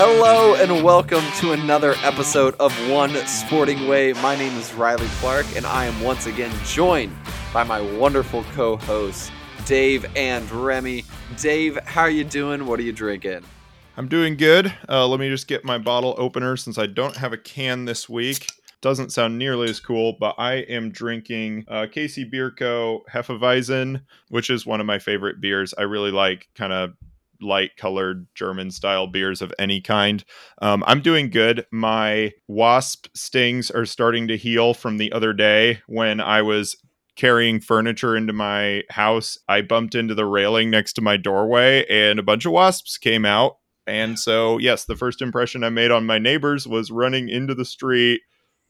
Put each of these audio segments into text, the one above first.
Hello and welcome to another episode of One Sporting Way. My name is Riley Clark, and I am once again joined by my wonderful co-hosts Dave and Remy. Dave, how are you doing? What are you drinking? I'm doing good. Uh, let me just get my bottle opener since I don't have a can this week. Doesn't sound nearly as cool, but I am drinking uh, KC Bier Co. Hefeweizen, which is one of my favorite beers. I really like kind of light colored German style beers of any kind. Um, I'm doing good. My wasp stings are starting to heal from the other day when I was carrying furniture into my house. I bumped into the railing next to my doorway and a bunch of wasps came out. And so, yes, the first impression I made on my neighbors was running into the street,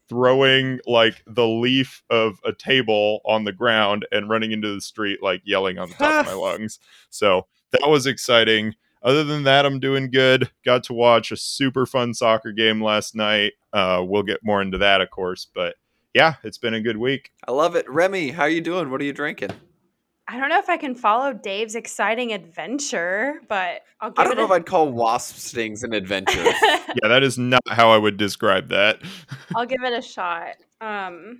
throwing like the leaf of a table on the ground and running into the street, like yelling on the top of my lungs. So, that was exciting. Other than that, I'm doing good. Got to watch a super fun soccer game last night. Uh, we'll get more into that, of course, but yeah, it's been a good week. I love it. Remy, how are you doing? What are you drinking? I don't know if I can follow Dave's exciting adventure, but I'll give I don't it know a- if I'd call wasp stings an adventure. Yeah, that is not how I would describe that. I'll give it a shot. Um,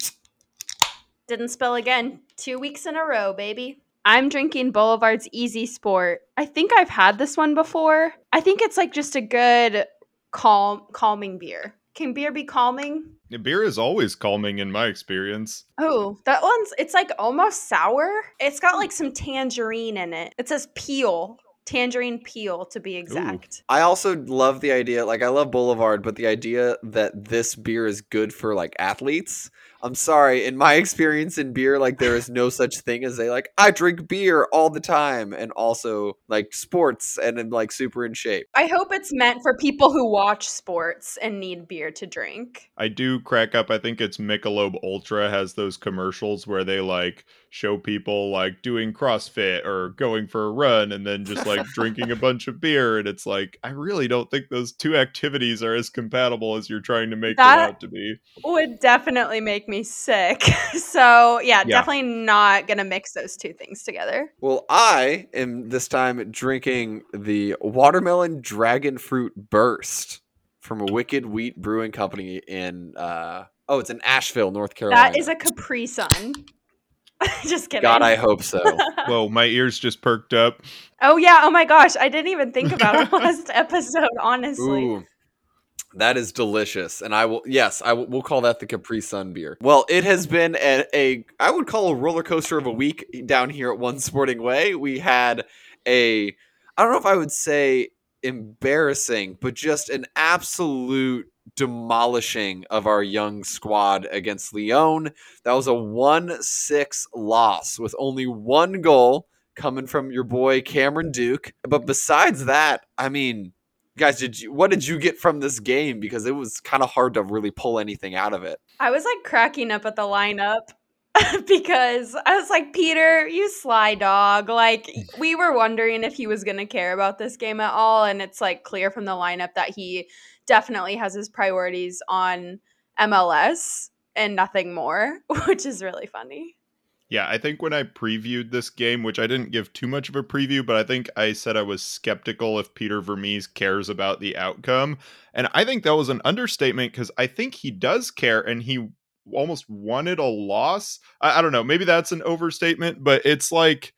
didn't spill again. Two weeks in a row, baby. I'm drinking Boulevard's Easy Sport. I think I've had this one before. I think it's like just a good calm calming beer. Can beer be calming? Beer is always calming in my experience. Oh, that one's it's like almost sour. It's got like some tangerine in it. It says peel. Tangerine peel to be exact. I also love the idea, like I love Boulevard, but the idea that this beer is good for like athletes. I'm sorry, in my experience in beer, like there is no such thing as a like I drink beer all the time and also like sports and am like super in shape. I hope it's meant for people who watch sports and need beer to drink. I do crack up. I think it's Michelob Ultra has those commercials where they like show people like doing CrossFit or going for a run and then just like drinking a bunch of beer. And it's like, I really don't think those two activities are as compatible as you're trying to make That- them out to be. Would definitely make me sick. so, yeah, Yeah. definitely not going to mix those two things together. Well, I am this time drinking the watermelon dragon fruit burst from a Wicked Weed Brewing Company in uh oh, it's in Asheville, North Carolina. That is a Capri Sun. Just kidding. God, I hope so. Whoa, my ears just perked up. oh, yeah. Oh, my gosh. I didn't even think about it last episode, honestly. Ooh, that is delicious, and I will. Yes, I will. We'll call that the Capri Sun beer. Well, it has been a, a I would call a roller coaster of a week down here at One Sporting Way. We had a I don't know if I would say embarrassing, but just an absolute demolishing of our young squad against Leon. That was a 1 6 loss with only one goal coming from your boy Cameron Duke. But besides that, I mean, guys, did you what did you get from this game? Because it was kind of hard to really pull anything out of it. I was like cracking up at the lineup because I was like, Peter, you sly dog. Like, we were wondering if he was going to care about this game at all. And it's like clear from the lineup that he definitely has his priorities on MLS and nothing more, which is really funny. Yeah, I think when I previewed this game, which I didn't give too much of a preview, but I think I said I was skeptical if Peter Vermes cares about the outcome. And I think that was an understatement because I think he does care and he almost wanted a loss. I, I don't know, maybe that's an overstatement, but it's like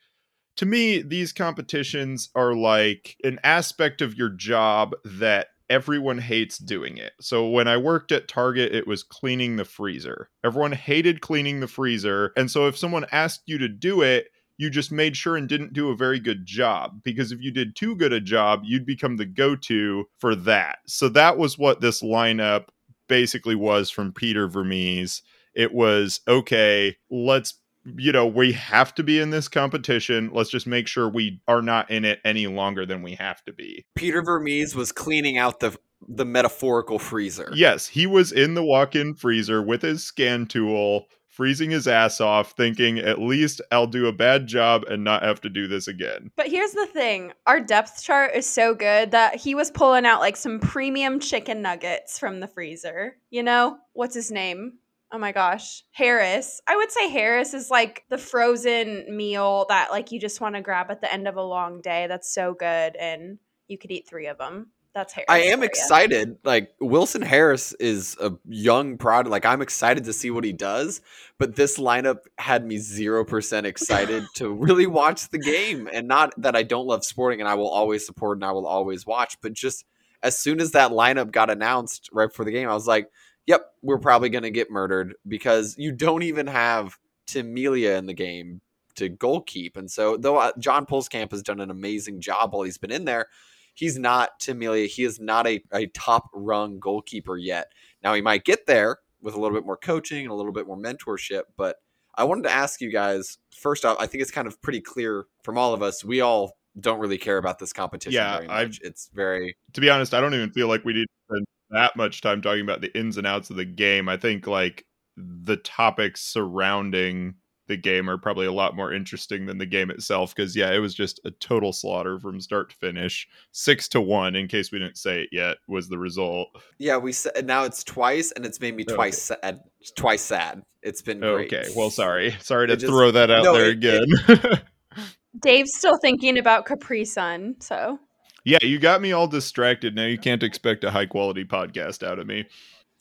to me, these competitions are like an aspect of your job that everyone hates doing it. So when I worked at Target, it was cleaning the freezer. Everyone hated cleaning the freezer. And so if someone asked you to do it, you just made sure and didn't do a very good job because if you did too good a job, you'd become the go to for that. So that was what this lineup basically was from Peter Vermes. It was okay, let's you know, we have to be in this competition. Let's just make sure we are not in it any longer than we have to be. Peter Vermes was cleaning out the the metaphorical freezer. Yes, he was in the walk-in freezer with his scan tool, freezing his ass off, thinking at least I'll do a bad job and not have to do this again. But here's the thing our depth chart is so good that he was pulling out like some premium chicken nuggets from the freezer. You know, what's his name? Oh my gosh, Harris. I would say Harris is like the frozen meal that like you just want to grab at the end of a long day. That's so good and you could eat 3 of them. That's Harris. I am excited. Like Wilson Harris is a young prod. Like I'm excited to see what he does. But this lineup had me zero percent excited to really watch the game. And not that I don't love sporting and I will always support and I will always watch, but just as soon as that lineup got announced right before the game, I was like, "Yep, we're probably going to get murdered because you don't even have Tim Melia in the game to goalkeep." And so, though uh, John Pulskamp has done an amazing job while he's been in there, he's not Tim Melia. He is not a, a top rung goalkeeper yet. Now he might get there with a little bit more coaching and a little bit more mentorship, but I wanted to ask you guys first off, I think it's kind of pretty clear from all of us, we all don't really care about this competition Yeah, I've- It's very to be honest, I don't even feel like we need to spend that much time talking about the ins and outs of the game. I think like the topics surrounding the game are probably a lot more interesting than the game itself because yeah, it was just a total slaughter from start to finish. Six to one, in case we didn't say it yet, was the result. yeah, we said now it's twice and it's made me oh, Okay. twice sad twice sad. It's been oh, great. Okay, well, sorry, sorry to just- throw that out no, there it- again. Dave's still thinking about Capri Sun, so yeah, you got me all distracted. Now you can't expect a high quality podcast out of me.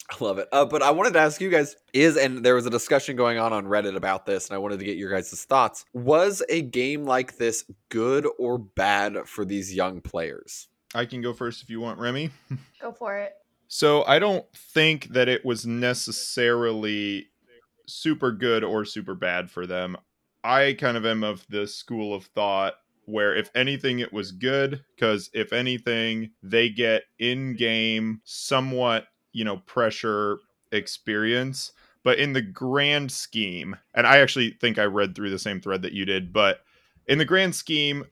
I love it. Uh, but I wanted to ask you guys is, and there was a discussion going on on Reddit about this, and I wanted to get your guys' thoughts. Was a game like this good or bad for these young players? I can go first if you want, Remy. go for it. So I don't think that it was necessarily super good or super bad for them. I kind of am of the school of thought where if anything it was good because if anything they get in game somewhat, you know, pressure experience, but in the grand scheme, and I actually think I read through the same thread that you did, but in the grand scheme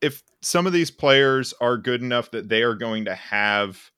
if some of these players are good enough that they are going to have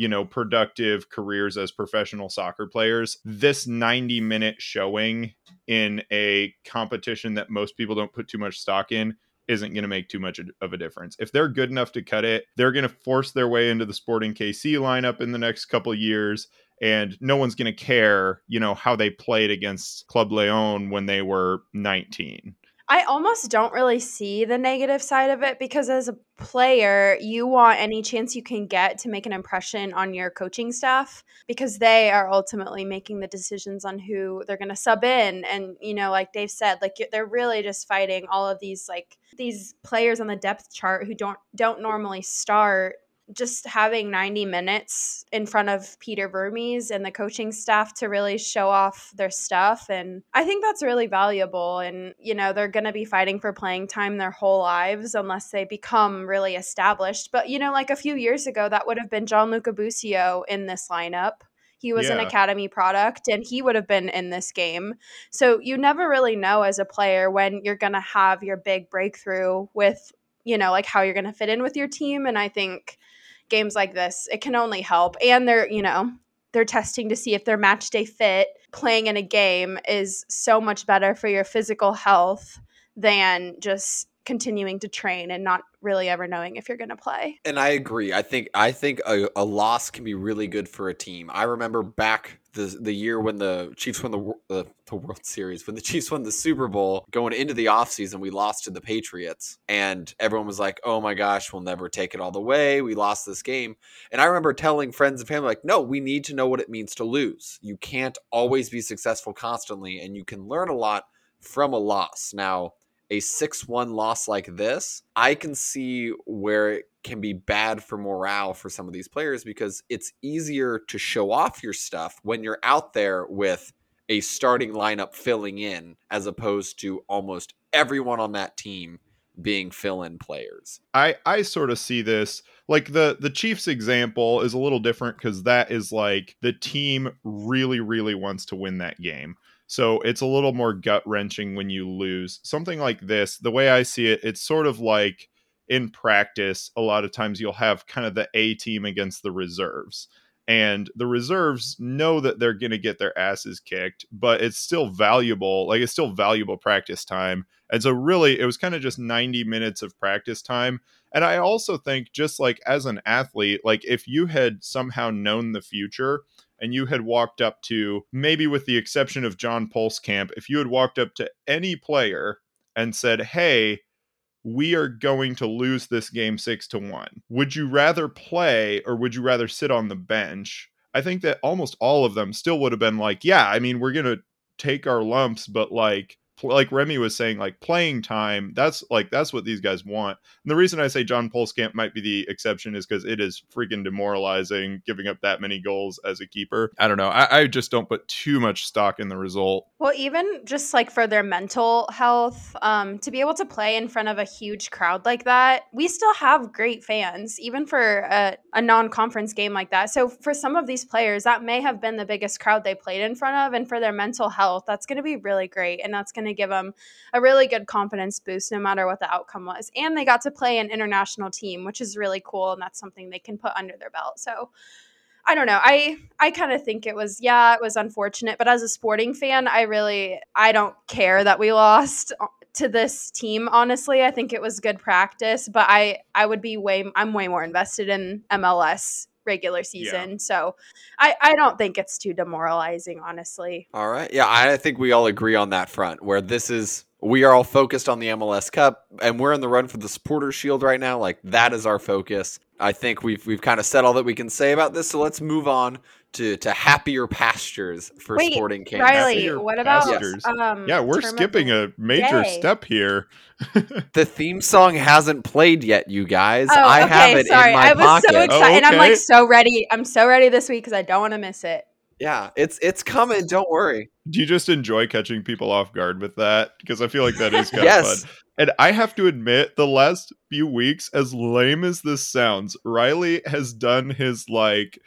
you know, productive careers as professional soccer players. This 90 minute showing in a competition that most people don't put too much stock in isn't going to make too much of a difference. If they're good enough to cut it, they're going to force their way into the Sporting KC lineup in the next couple years and no one's going to care, you know, how they played against Club Leon when they were 19. I almost don't really see the negative side of it because as a player, you want any chance you can get to make an impression on your coaching staff because they are ultimately making the decisions on who they're going to sub in. And you know like Dave said like they're really just fighting all of these like these players on the depth chart who don't don't normally start just having 90 minutes in front of Peter Vermes and the coaching staff to really show off their stuff. And I think that's really valuable. And, you know, they're going to be fighting for playing time their whole lives unless they become really established. But, you know, like a few years ago, that would have been Gianluca Busio in this lineup. He was an academy product and he would have been in this game. So you never really know as a player when you're going to have your big breakthrough with, you know, like how you're going to fit in with your team. And I think games like this, it can only help. And they're, you know, they're testing to see if they're match day fit. Playing in a game is so much better for your physical health than just continuing to train and not really ever knowing if you're going to play. And I agree. I think I think a, a loss can be really good for a team. I remember back the the year when the Chiefs won the uh, the World Series, when the Chiefs won the Super Bowl, going into the offseason, we lost to the Patriots, and everyone was like, "Oh my gosh, we'll never take it all the way. We lost this game." And I remember telling friends and family, like, "No, we need to know what it means to lose. You can't always be successful constantly, and you can learn a lot from a loss." Now a 6 1 loss like this, I can see where it can be bad for morale for some of these players because it's easier to show off your stuff when you're out there with a starting lineup filling in as opposed to almost everyone on that team being fill in players. I I sort of see this like the the Chiefs example is a little different because that is like the team really really wants to win that game. So it's a little more gut wrenching when you lose. Something like this, the way I see it, it's sort of like in practice, a lot of times you'll have kind of the A team against the reserves. And the reserves know that they're going to get their asses kicked, but it's still valuable. Like it's still valuable practice time. And so, really, it was kind of just 90 minutes of practice time. And I also think, just like as an athlete, like if you had somehow known the future and you had walked up to, maybe with the exception of John Pulskamp, if you had walked up to any player and said, Hey, we are going to lose this game six to one. Would you rather play or would you rather sit on the bench? I think that almost all of them still would have been like, yeah, I mean, we're going to take our lumps, but like, like Remy was saying, like playing time, that's like that's what these guys want. And the reason I say John Pulskamp might be the exception is because it is freaking demoralizing giving up that many goals as a keeper. I don't know. I, I, just don't put too much stock in the result. Well, even just like for their mental health, um, to be able to play in front of a huge crowd like that, we still have great fans, even for a, a non-conference game like that. So for some of these players, that may have been the biggest crowd they played in front of, and for their mental health, that's going to be really great, and that's going to to give them a really good confidence boost no matter what the outcome was. And they got to play an international team, which is really cool. And that's something they can put under their belt. So I don't know. I I kind of think it was yeah, it was unfortunate, but as a sporting fan, I really I don't care that we lost uh, to this team honestly. I think it was good practice, but I I would be way I'm way more invested in MLS regular season. Yeah. So I, I don't think it's too demoralizing, honestly. All right. Yeah, I think we all agree on that front where this is we are all focused on the MLS Cup and we're in the run for the supporter shield right now. Like that is our focus. I think we've we've kind of said all that we can say about this. So let's move on to to happier pastures for Wait, sporting camp. Riley, happier what about um, yeah? We're skipping a major day. step here. the theme song hasn't played yet, you guys. Oh, I okay, have it sorry. in my I was pocket. so excited, oh, okay. and I'm like so ready. I'm so ready this week because I don't want to miss it. Yeah, it's it's coming. Don't worry. Do you just enjoy catching people off guard with that? Because I feel like that is kind yes. of fun. And I have to admit, the last few weeks, as lame as this sounds, Riley has done his like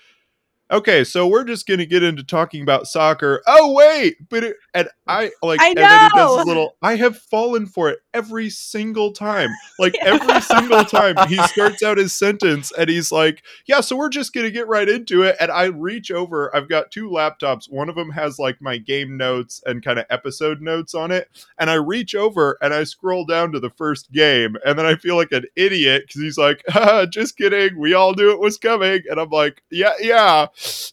okay, so we're just gonna get into talking about soccer. Oh wait, but it, and I like I know. He does a little. I have fallen for it every single time. Like yeah. every single time he starts out his sentence and he's like, "Yeah, so we're just gonna get right into it." And I reach over. I've got two laptops. One of them has like my game notes and kind of episode notes on it, and I reach over and I scroll down to the first game, and then I feel like an idiot because he's like, "Just kidding. We all knew it was coming," and I'm like, "Yeah, yeah."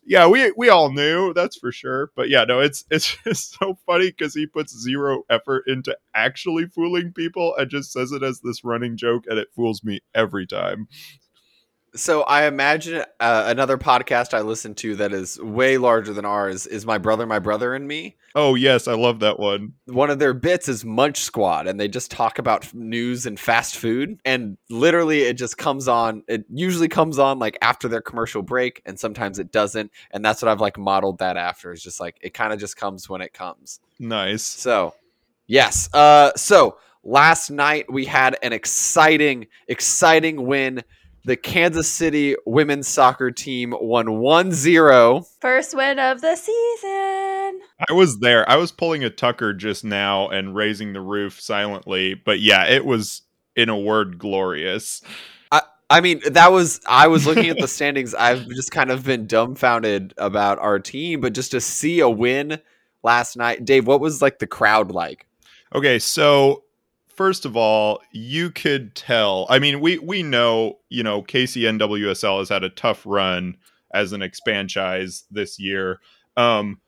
Yeah, we we all knew that's for sure. But yeah, no, it's it's just so funny because he puts zero effort into actually fooling people and just says it as this running joke, and it fools me every time. So I imagine uh, another podcast I listen to that is way larger than ours is my brother, my brother and me. Oh yes, I love that one. One of their bits is Munch Squad, and they just talk about news and fast food. And literally, it just comes on. It usually comes on like after their commercial break, and sometimes it doesn't. And that's what I've like modeled that after. Is just like it kind of just comes when it comes. Nice. So, yes. Uh, so last night we had an exciting, exciting win the Kansas City women's soccer team won 1 0. First win of the season. I was there. I was pulling a Tucker just now and raising the roof silently. But yeah, it was, in a word, glorious. I, I mean, that was, I was looking at the standings. I've just kind of been dumbfounded about our team, but just to see a win last night. Dave, what was like the crowd like? Okay, so first of all, you could tell. I mean, we we know, you know, KCNWSL has had a tough run as an expanchise this year. Um,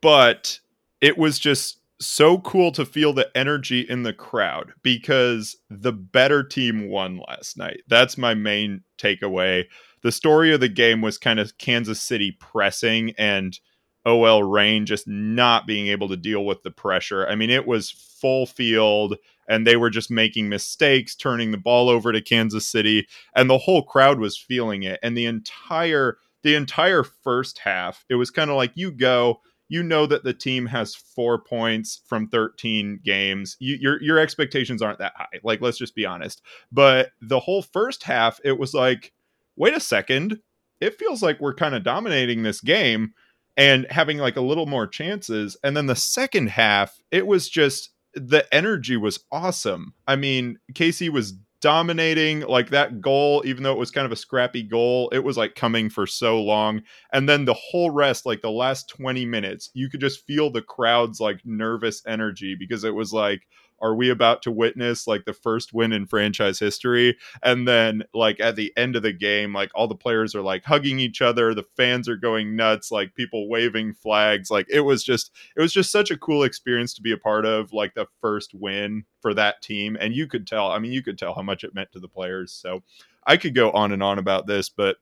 but it was just so cool to feel the energy in the crowd because the better team won last night. That's my main takeaway. The story of the game was kind of Kansas City pressing and OL Reign just not being able to deal with the pressure. I mean, it was full field and they were just making mistakes, turning the ball over to Kansas City, and the whole crowd was feeling it. And the entire the entire first half, it was kind of like you go, you know that the team has four points from 13 games. You, your your expectations aren't that high. Like, let's just be honest. But the whole first half, it was like, wait a second, it feels like we're kind of dominating this game and having like a little more chances. And then the second half, it was just the energy was awesome. I mean, Casey was dominating like that goal even though it was kind of a scrappy goal it was like coming for so long and then the whole rest like the last 20 minutes you could just feel the crowd's like nervous energy because it was like are we about to witness like the first win in franchise history? And then like at the end of the game, like all the players are like hugging each other, the fans are going nuts, like people waving flags. Like it was just it was just such a cool experience to be a part of, like the first win for that team. And you could tell, I mean, you could tell how much it meant to the players. So I could go on and on about this, but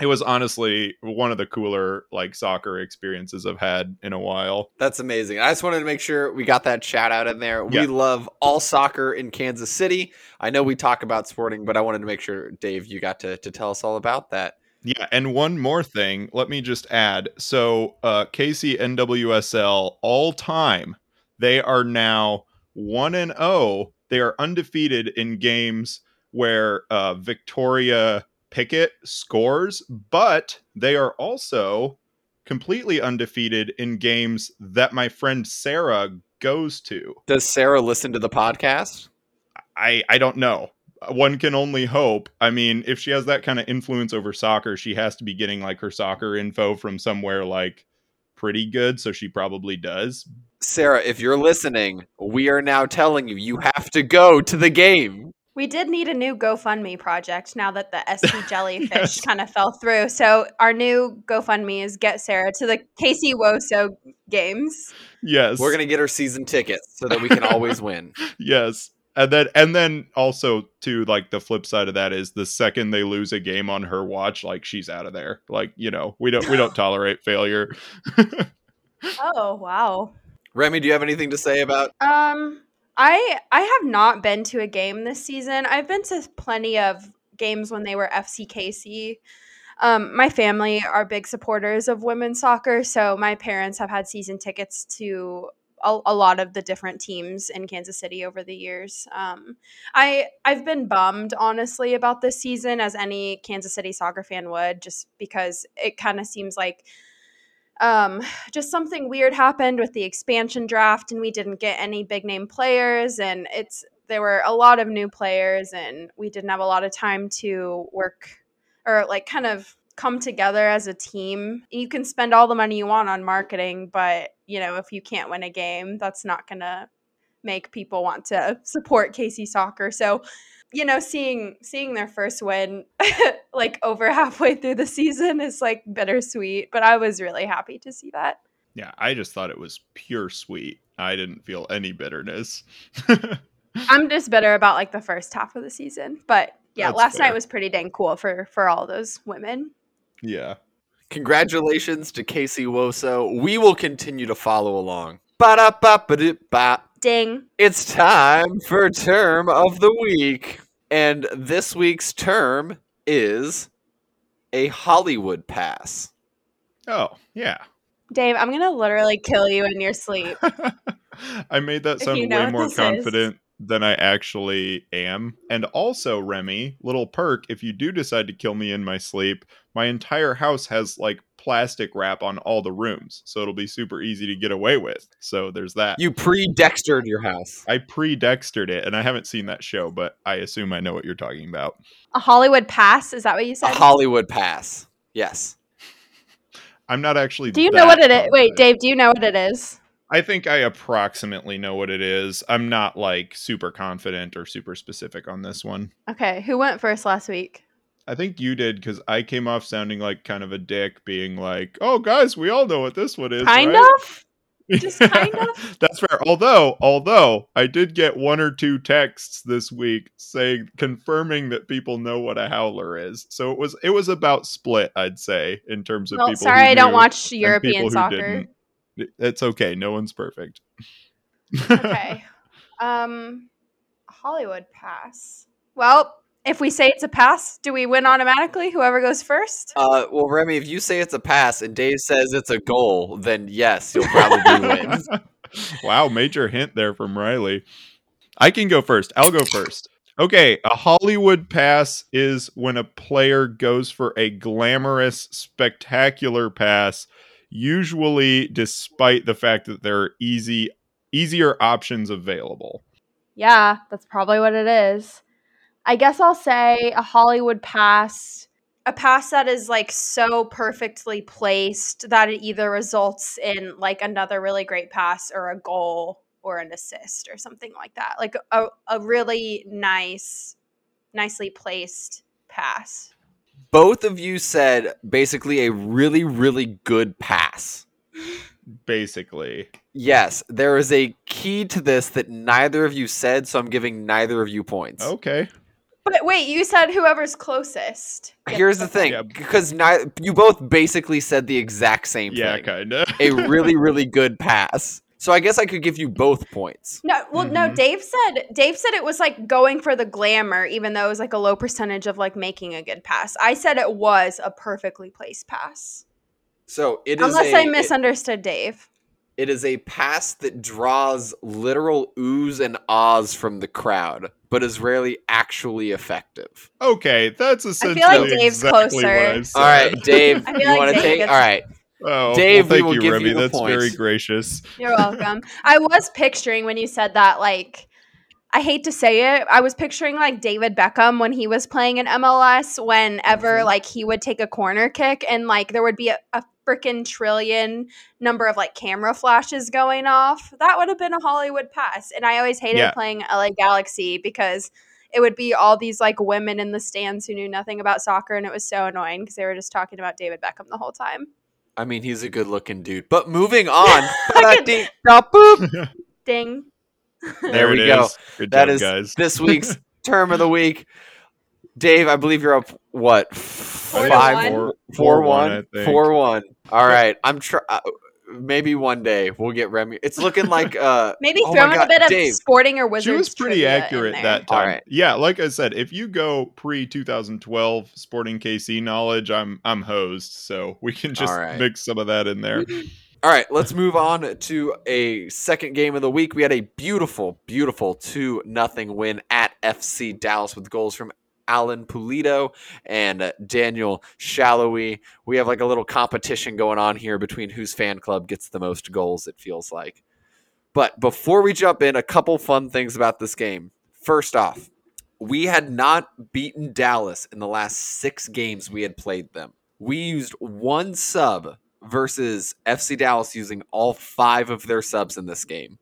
it was honestly one of the cooler like soccer experiences I've had in a while. That's amazing. I just wanted to make sure we got that shout out in there. Yeah. We love all soccer in Kansas City. I know we talk about sporting, but I wanted to make sure, Dave, you got to, to tell us all about that. Yeah, and one more thing, let me just add. So, uh KC NWSL all time, they are now 1 and 0. They are undefeated in games where uh Victoria Pickett scores, but they are also completely undefeated in games that my friend Sarah goes to. Does Sarah listen to the podcast? I I don't know. One can only hope. I mean, if she has that kind of influence over soccer, she has to be getting like her soccer info from somewhere like pretty good, so she probably does. Sarah, if you're listening, we are now telling you you have to go to the game. We did need a new GoFundMe project now that the SC Jellyfish Yes. kind of fell through. So our new GoFundMe is get Sarah to the KC WoSo games. Yes. We're gonna get her season tickets so that we can always win. yes. And then and then also to like the flip side of that is the second they lose a game on her watch, like she's out of there. Like, you know, we don't we don't tolerate failure. Oh wow. Remy, do you have anything to say about? Um, I I have not been to a game this season. I've been to plenty of games when they were FCKC. Um, my family are big supporters of women's soccer, so my parents have had season tickets to a, a lot of the different teams in Kansas City over the years. Um, I I've been bummed honestly about this season, as any Kansas City soccer fan would, just because it kind of seems like um, just something weird happened with the expansion draft, and we didn't get any big name players, and it's there were a lot of new players, and we didn't have a lot of time to work or like kind of come together as a team. You can spend all the money you want on marketing, but you know if you can't win a game, that's not gonna make people want to support KC soccer. So you know seeing seeing their first win like over halfway through the season is like bittersweet but i was really happy to see that yeah, I just thought it was pure sweet. I didn't feel any bitterness. i'm just bitter about like the first half of the season but yeah That's last fair. night was pretty dang cool for for all those women yeah. Congratulations to KC WoSo. We will continue to follow along. Ba-da-ba-ba-dip-ba. ding It's time for term of the week. And this week's term is a Hollywood pass. Oh, yeah. dave i'm gonna literally kill you in your sleep I made that sound you know way more this is. confident than I actually am. And also, Remy, little perk, if you do decide to kill me in my sleep, my entire house has like plastic wrap on all the rooms. So it'll be super easy to get away with. So there's that. You pre-dextered your house. I pre Dextered it, and I haven't seen that show, but I assume I know what you're talking about. a hollywood pass is that what you A said Hollywood pass. Yes. I'm not actually. do you know what it is wait dave do you know what it is I think I approximately know what it is. I'm not like super confident or super specific on this one. okay who went first last week I think you did because I came off sounding like kind of a dick, being like, "Oh, guys, we all know what this one is." kind right?" of Just kind of? That's fair. Although, although I did get one or two texts this week saying confirming that people know what a howler is. So it was it was about split, I'd say, in terms of well, people. sorry i don't watch european soccer didn't. It's okay. No one's perfect. okay. Um, Hollywood pass. Well, if we say it's a pass, do we win automatically? Whoever goes first. Uh, well, Remy, if you say it's a pass and Dave says it's a goal, then yes, you'll probably win. wow, major hint there from Riley. I can go first. I'll go first. Okay, a Hollywood pass is when a player goes for a glamorous, spectacular pass, usually despite the fact that there are easy easier options available. Yeah, that's probably what it is. I guess I'll say a Hollywood pass. A pass that is like so perfectly placed that it either results in like another really great pass or a goal or an assist or something like that. Like a, a really nice, nicely placed pass. Both of you said basically a really, really good pass. Basically. Yes, there is a key to this that neither of you said, so I'm giving neither of you points. Okay. But wait, you said whoever's closest. Here's the thing, Yeah. because ni- you both basically said the exact same Yeah, thing. Yeah, kind of. a really, really good pass. So I guess I could give you both points. No, well, no. Mhm. Dave said Dave said it was like going for the glamour, even though it was like a low percentage of like making a good pass. I said it was a perfectly placed pass, So it is unless a, I it- misunderstood Dave. It is a pass that draws literal oohs and ahs from the crowd, but is rarely actually effective. Okay, that's essentially like Dave's exactly closer. what I said. All right, Dave, I feel you like want to Dave take? gets- All right, Oh, Dave, well, we thank will you, give Remy. you the That's very gracious. You're welcome. I was picturing when you said that, like, I hate to say it, I was picturing like David Beckham when he was playing in MLS, whenever Mhm. like he would take a corner kick and like there would be a, a freaking trillion number of like camera flashes going off. That would have been a Hollywood pass. And I always hated Yeah. playing LA Galaxy because it would be all these like women in the stands who knew nothing about soccer and it was so annoying because they were just talking about David Beckham the whole time. I mean he's a good-looking dude. But moving on, Ding. Ding. There we go. is. Good That job, is guys. this week's term of the week. Dave, I believe you're up. What I Four think to five? one. four- Four four one. I think. Four one. All right. I'm try. Uh, maybe one day we'll get Remy. It's looking like uh. Maybe oh throw my in God, a bit of Dave. sporting or wizards. She was pretty accurate that time. right. Yeah, like I said, if you go pre 2012 Sporting KC knowledge, I'm I'm hosed, so we can just All right. mix some of that in there. All right, let's move on to a second game of the week. We had a beautiful, beautiful two nothing win at FC Dallas with goals from Alan Pulido and uh, Daniel Salloi. We have like a little competition going on here between whose fan club gets the most goals. It feels like. But before we jump in, a couple fun things about this game. First off, we had not beaten Dallas in the last six games we had played them. We used one sub versus FC Dallas using all five of their subs in this game.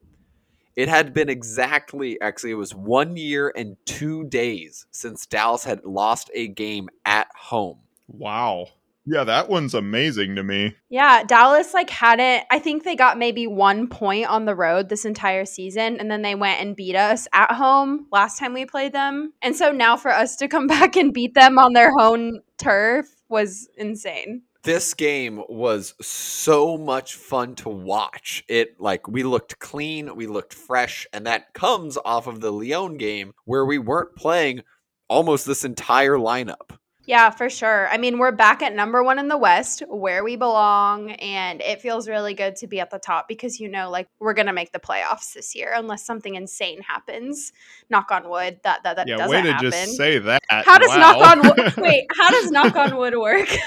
It had been exactly, actually, it was one year and two days since Dallas had lost a game at home. Wow. Yeah, that one's amazing to me. Yeah, Dallas like hadn't. I think they got maybe one point on the road this entire season, and then they went and beat us at home last time we played them. And so now for us to come back and beat them on their home turf was insane. This game was so much fun to watch. It like we looked clean, we looked fresh, and that comes off of the Leon game where we weren't playing almost this entire lineup. Yeah, for sure. I mean, we're back at number one in the West, where we belong, and it feels really good to be at the top because you know, like we're gonna make the playoffs this year unless something insane happens. Knock on wood. That that that yeah, doesn't way to happen. just say that. How does Wow. knock on wood? Wait, how does knock on wood work?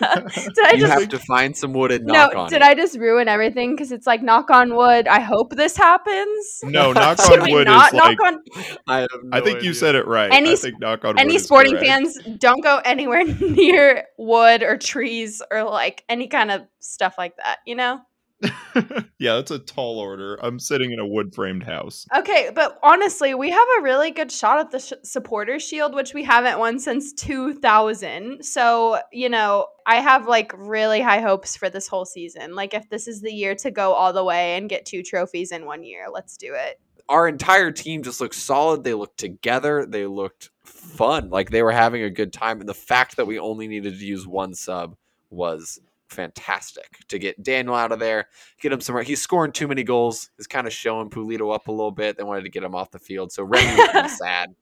did I You just have to find some wood and no? knock on Did it. I just ruin everything? Because it's like knock on wood. I hope this happens. no, knock on wood not is like. knock on I, have I no think you said it right. Any I s- think knock on any wood is sporting correct. fans don't go anywhere near wood or trees or like any kind of stuff like that you know yeah, that's a tall order. I'm sitting in a wood framed house. okay but honestly we have a really good shot at the sh- supporter shield which we haven't won since 2000 so you know i have like really high hopes for this whole season like if this is the year to go all the way and get two trophies in one year let's do it our entire team just looked solid. They looked together. They looked fun. Like they were having a good time. And the fact that we only needed to use one sub was fantastic to get Daniel out of there, get him somewhere. He's scoring too many goals. He's kind of showing Pulido up a little bit. They wanted to get him off the field. So Remy was sad.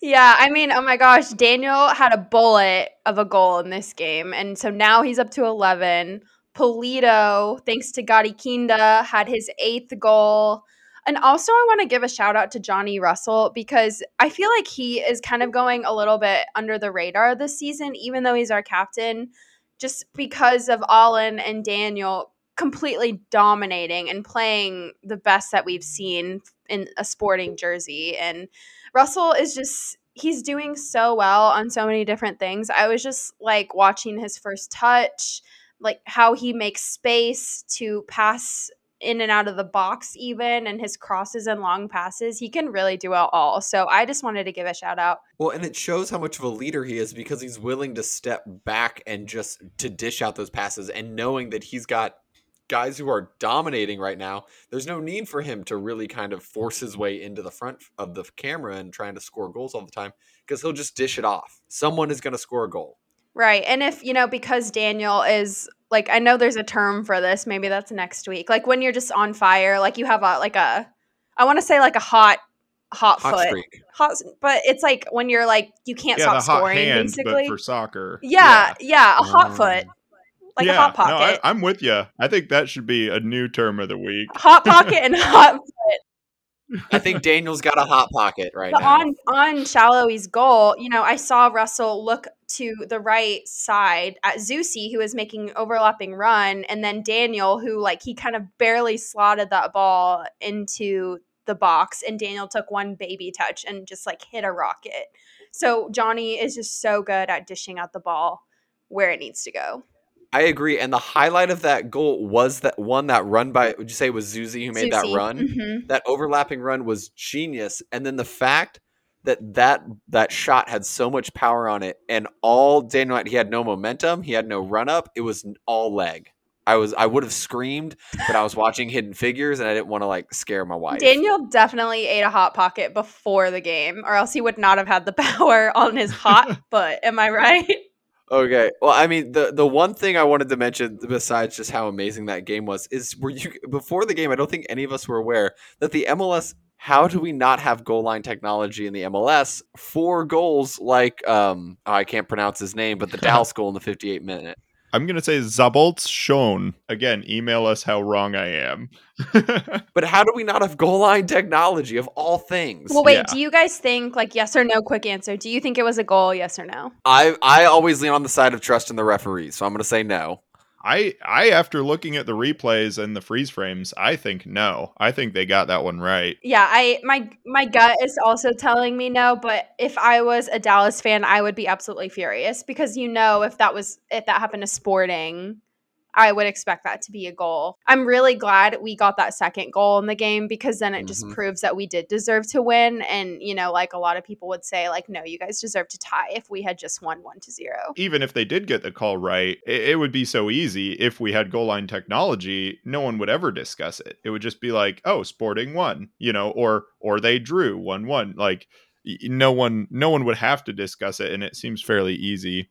Yeah, I mean, oh my gosh, Daniel had a bullet of a goal in this game, and so now he's up to eleven. Pulido, thanks to Gadi Kinda, had his eighth goal. And also, I want to give a shout out to Johnny Russell because I feel like he is kind of going a little bit under the radar this season, even though he's our captain, just because of Alan and Daniel completely dominating and playing the best that we've seen in a sporting jersey. And Russell is just he's doing so well on so many different things. I was just like watching his first touch, like how he makes space to pass in and out of the box even and his crosses and long passes he can really do it all so i just wanted to give a shout out Well, and it shows how much of a leader he is because he's willing to step back and just to dish out those passes and knowing that he's got guys who are dominating right now. There's no need for him to really kind of force his way into the front of the camera and trying to score goals all the time because he'll just dish it off. Someone is going to score a goal. Right and if you know because daniel is like i know there's a term for this maybe that's next week like when you're just on fire like you have a like a i want to say like a hot hot, Hot foot streak. hot but it's like when you're like you can't yeah, stop the hot scoring hand, basically but for soccer. yeah, yeah a hot Um, foot like yeah, a hot pocket No, I, I'm with you. I think that should be a new term of the week. hot pocket and hot foot. I think Daniel's got a hot pocket right But now. on on Salloi's goal, you know, I saw Russell look to the right side at Zusi, who was making an overlapping run, and then Daniel, who like he kind of barely slotted that ball into the box, and Daniel took one baby touch and just like hit a rocket. So Johnny is just so good at dishing out the ball where it needs to go. I agree. And the highlight of that goal was that one that run by would you say it was Zusi who made that Zusi. run? Mhm. That overlapping run was genius. And then the fact that that that shot had so much power on it and all Daniel had- he had no momentum, he had no run up, it was all leg. I was I would have screamed, but I was watching Hidden Figures and I didn't want to like scare my wife. Daniel definitely ate a hot pocket before the game, or else he would not have had the power on his hot foot. Am I right? Okay. Well, I mean, the the one thing I wanted to mention besides just how amazing that game was is were you before the game? I don't think any of us were aware that the MLS. How do we not have goal line technology in the MLS for goals like um oh, I can't pronounce his name, but the Dallas goal in the 58 minute. I'm gonna say Szabolcs Schön. Again, email us how wrong I am. But how do we not have goal line technology of all things? Well, wait. Yeah. Do you guys think like yes or no? Quick answer. Do you think it was a goal? Yes or no? I I always lean on the side of trust in the referees, so I'm going to say no. I I after looking at the replays and the freeze frames, I think no. I think they got that one right. Yeah, I my my gut is also telling me no. But if I was a Dallas fan, I would be absolutely furious because you know if that was if that happened to Sporting. I would expect that to be a goal. I'm really glad we got that second goal in the game because then it just Mhm. proves that we did deserve to win. And, you know, like a lot of people would say, like, no, you guys deserve to tie if we had just won one to zero. Even if they did get the call right, it, it would be so easy. If we had goal line technology, no one would ever discuss it. It would just be like, oh, Sporting won, you know, or or they drew one one. Like no one no one would have to discuss it, and it seems fairly easy.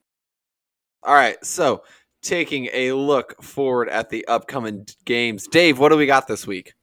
All right, so taking a look forward at the upcoming games. Dave, what do we got this week?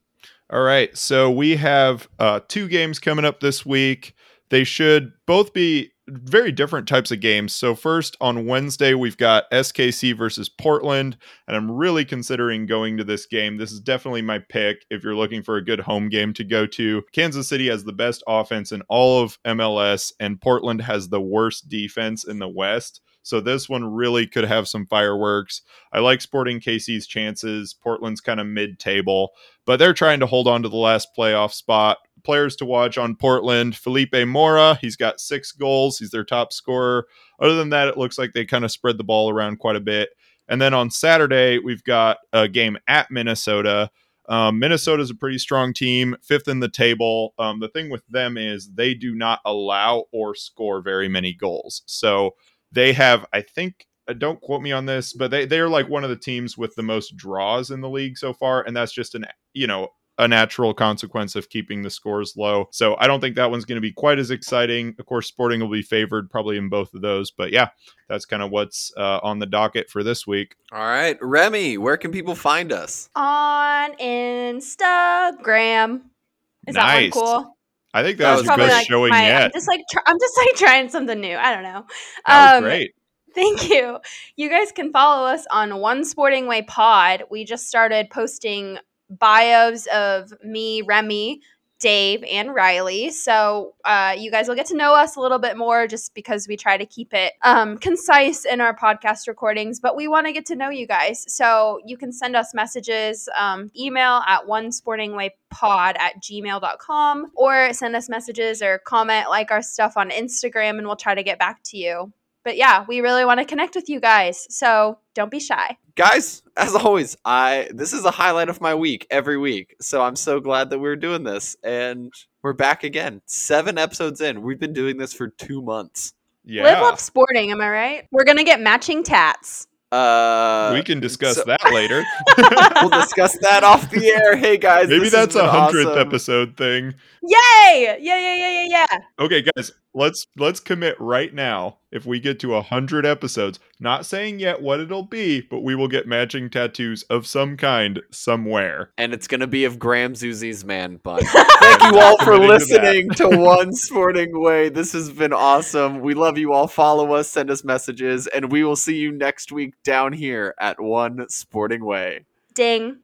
All right. So we have uh, two games coming up this week. They should both be very different types of games. So, first on Wednesday, we've got SKC versus Portland. And I'm really considering going to this game. This is definitely my pick if you're looking for a good home game to go to. Kansas City has the best offense in all of MLS, and Portland has the worst defense in the West. So, this one really could have some fireworks. I like Sporting KC's chances. Portland's kind of mid table but they're trying to hold on to the last playoff spot. Players to watch on Portland Felipe Mora, he's got six goals, he's their top scorer. Other than that, it looks like they kind of spread the ball around quite a bit. And then on Saturday, we've got a game at Minnesota. Um, Minnesota's a pretty strong team, fifth in the table. Um, the thing with them is they do not allow or score very many goals. So they have, I think, uh, don't quote me on this, but they they're like one of the teams with the most draws in the league so far, and that's just an you know a natural consequence of keeping the scores low. So I don't think that one's going to be quite as exciting. Of course, Sporting will be favored probably in both of those, but yeah, that's kind of what's uh, on the docket for this week. All right, Remy, where can people find us? On Instagram. Is that one Nice. cool? I think That that, was was best showing my, I'm yet. just like tr- I'm just like trying something new. I don't know. That was Um, great. Thank you. You guys can follow us on One Sporting Way Pod. We just started posting bios of me, Remy, Dave, and Riley. So uh, you guys will get to know us a little bit more just because we try to keep it um, concise in our podcast recordings, but we want to get to know you guys. So you can send us messages, um, email at one sporting way pod at gmail.com, or send us messages or comment like our stuff on Instagram, and we'll try to get back to you. But yeah, we really want to connect with you guys. So don't be shy. Guys, as always, I this is a highlight of my week every week. So I'm so glad that we're doing this and we're back again. 7 episodes in. We've been doing this for 2 months. Yeah. Live Love Sporting, am I right? We're going to get matching tats. Uh we can discuss so- that later. we'll discuss that off the air. Hey guys, Maybe this that's a hundredth awesome. episode thing. Yay! Yeah, yeah, yeah, yeah, yeah. Okay, guys, let's let's commit right now. If we get to a hundred episodes, not saying yet what it'll be, but we will get matching tattoos of some kind somewhere. and it's going to be of Graham Zusi's man bun. Thank you all for Committing to listening to One Sporting Way. This has been awesome. We love you all. Follow us, send us messages, and we will see you next week down here at One Sporting Way. Ding.